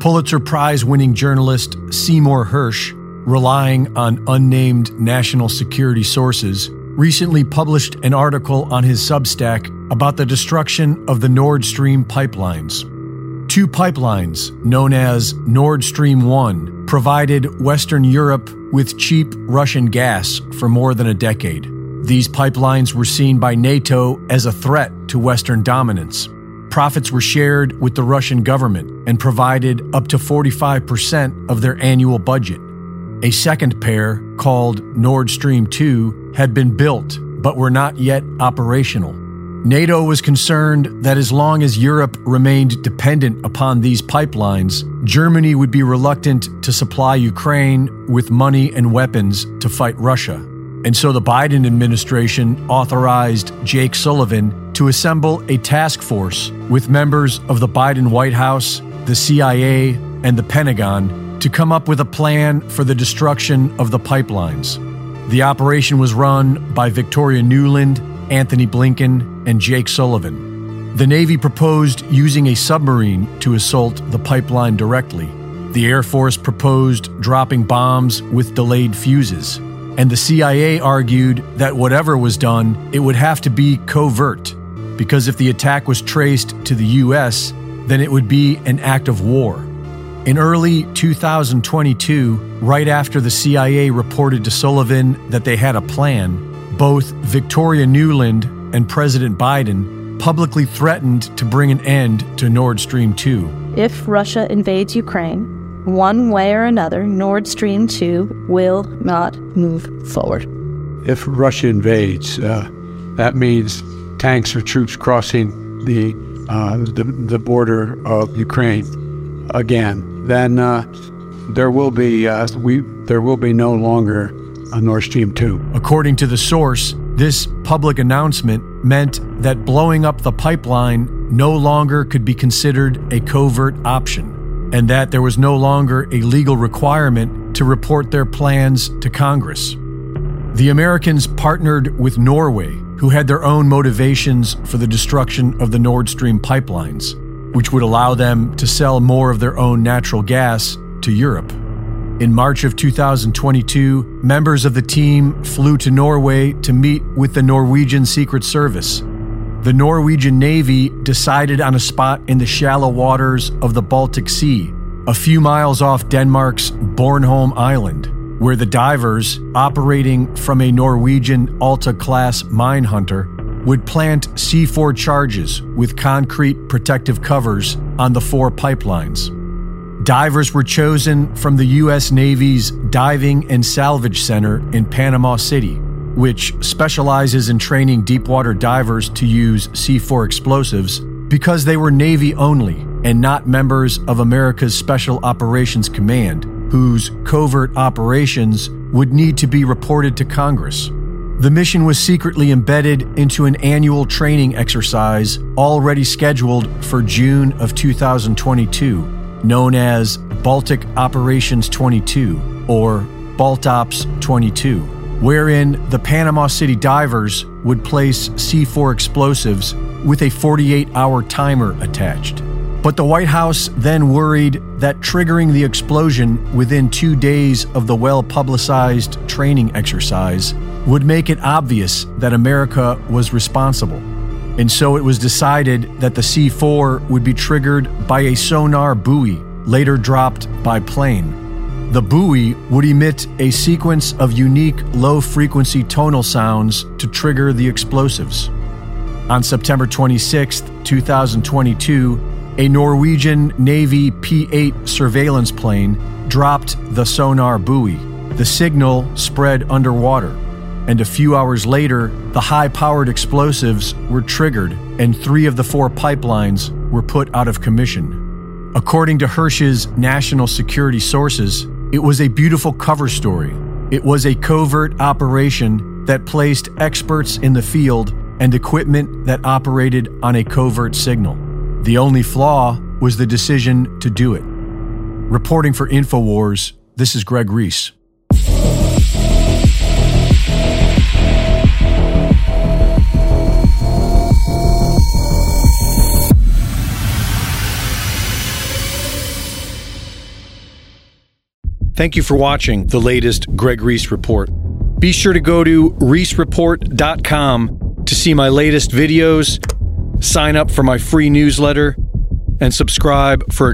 Pulitzer Prize winning journalist Seymour Hersh, relying on unnamed national security sources, recently published an article on his Substack about the destruction of the Nord Stream pipelines. Two pipelines, known as Nord Stream 1, provided Western Europe with cheap Russian gas for more than a decade. These pipelines were seen by NATO as a threat to Western dominance. Profits were shared with the Russian government and provided up to 45% of their annual budget. A second pair, called Nord Stream 2, had been built but were not yet operational. NATO was concerned that as long as Europe remained dependent upon these pipelines, Germany would be reluctant to supply Ukraine with money and weapons to fight Russia. And so the Biden administration authorized Jake Sullivan to assemble a task force with members of the Biden White House, the CIA, and the Pentagon to come up with a plan for the destruction of the pipelines. The operation was run by Victoria Nuland, Antony Blinken, and Jake Sullivan. The Navy proposed using a submarine to assault the pipeline directly. The Air Force proposed dropping bombs with delayed fuses. And the CIA argued that whatever was done, it would have to be covert, because if the attack was traced to the U.S., then it would be an act of war. In early 2022, right after the CIA reported to Sullivan that they had a plan, both Victoria Nuland and President Biden publicly threatened to bring an end to Nord Stream 2. If Russia invades Ukraine, one way or another, Nord Stream 2 will not move forward. If Russia invades, uh, that means tanks or troops crossing the, uh, the, the border of Ukraine again. Then uh, there will be uh, we there will be no longer a Nord Stream 2. According to the source, this public announcement meant that blowing up the pipeline no longer could be considered a covert option, and that there was no longer a legal requirement to report their plans to Congress. The Americans partnered with Norway, who had their own motivations for the destruction of the Nord Stream pipelines, which would allow them to sell more of their own natural gas to Europe. In March of 2022, members of the team flew to Norway to meet with the Norwegian Secret Service. The Norwegian Navy decided on a spot in the shallow waters of the Baltic Sea, a few miles off Denmark's Bornholm Island, where the divers, operating from a Norwegian Alta class mine hunter, would plant C4 charges with concrete protective covers on the four pipelines. Divers were chosen from the U.S. Navy's Diving and Salvage Center in Panama City, which specializes in training deepwater divers to use C4 explosives because they were Navy only and not members of America's Special Operations Command, whose covert operations would need to be reported to Congress. The mission was secretly embedded into an annual training exercise already scheduled for June of 2022 known as Baltic Operations 22 or Baltops 22, wherein the Panama City divers would place C4 explosives with a 48 hour timer attached. But the White House then worried that triggering the explosion within two days of the well publicized training exercise would make it obvious that America was responsible. And so it was decided that the C4 would be triggered by a sonar buoy later dropped by plane. The buoy would emit a sequence of unique low frequency tonal sounds to trigger the explosives. On September 26, 2022, a Norwegian Navy P 8 surveillance plane dropped the sonar buoy. The signal spread underwater and a few hours later, the high powered explosives were triggered and three of the four pipelines were put out of commission. According to Hersh's national security sources, it was a beautiful cover story. It was a covert operation that placed experts in the field and equipment that operated on a covert signal. The only flaw was the decision to do it. Reporting for InfoWars, this is Greg Reese. Thank you for watching the latest Greg Reese Report. Be sure to go to reesereport.com to see my latest videos, sign up for my free newsletter, and subscribe for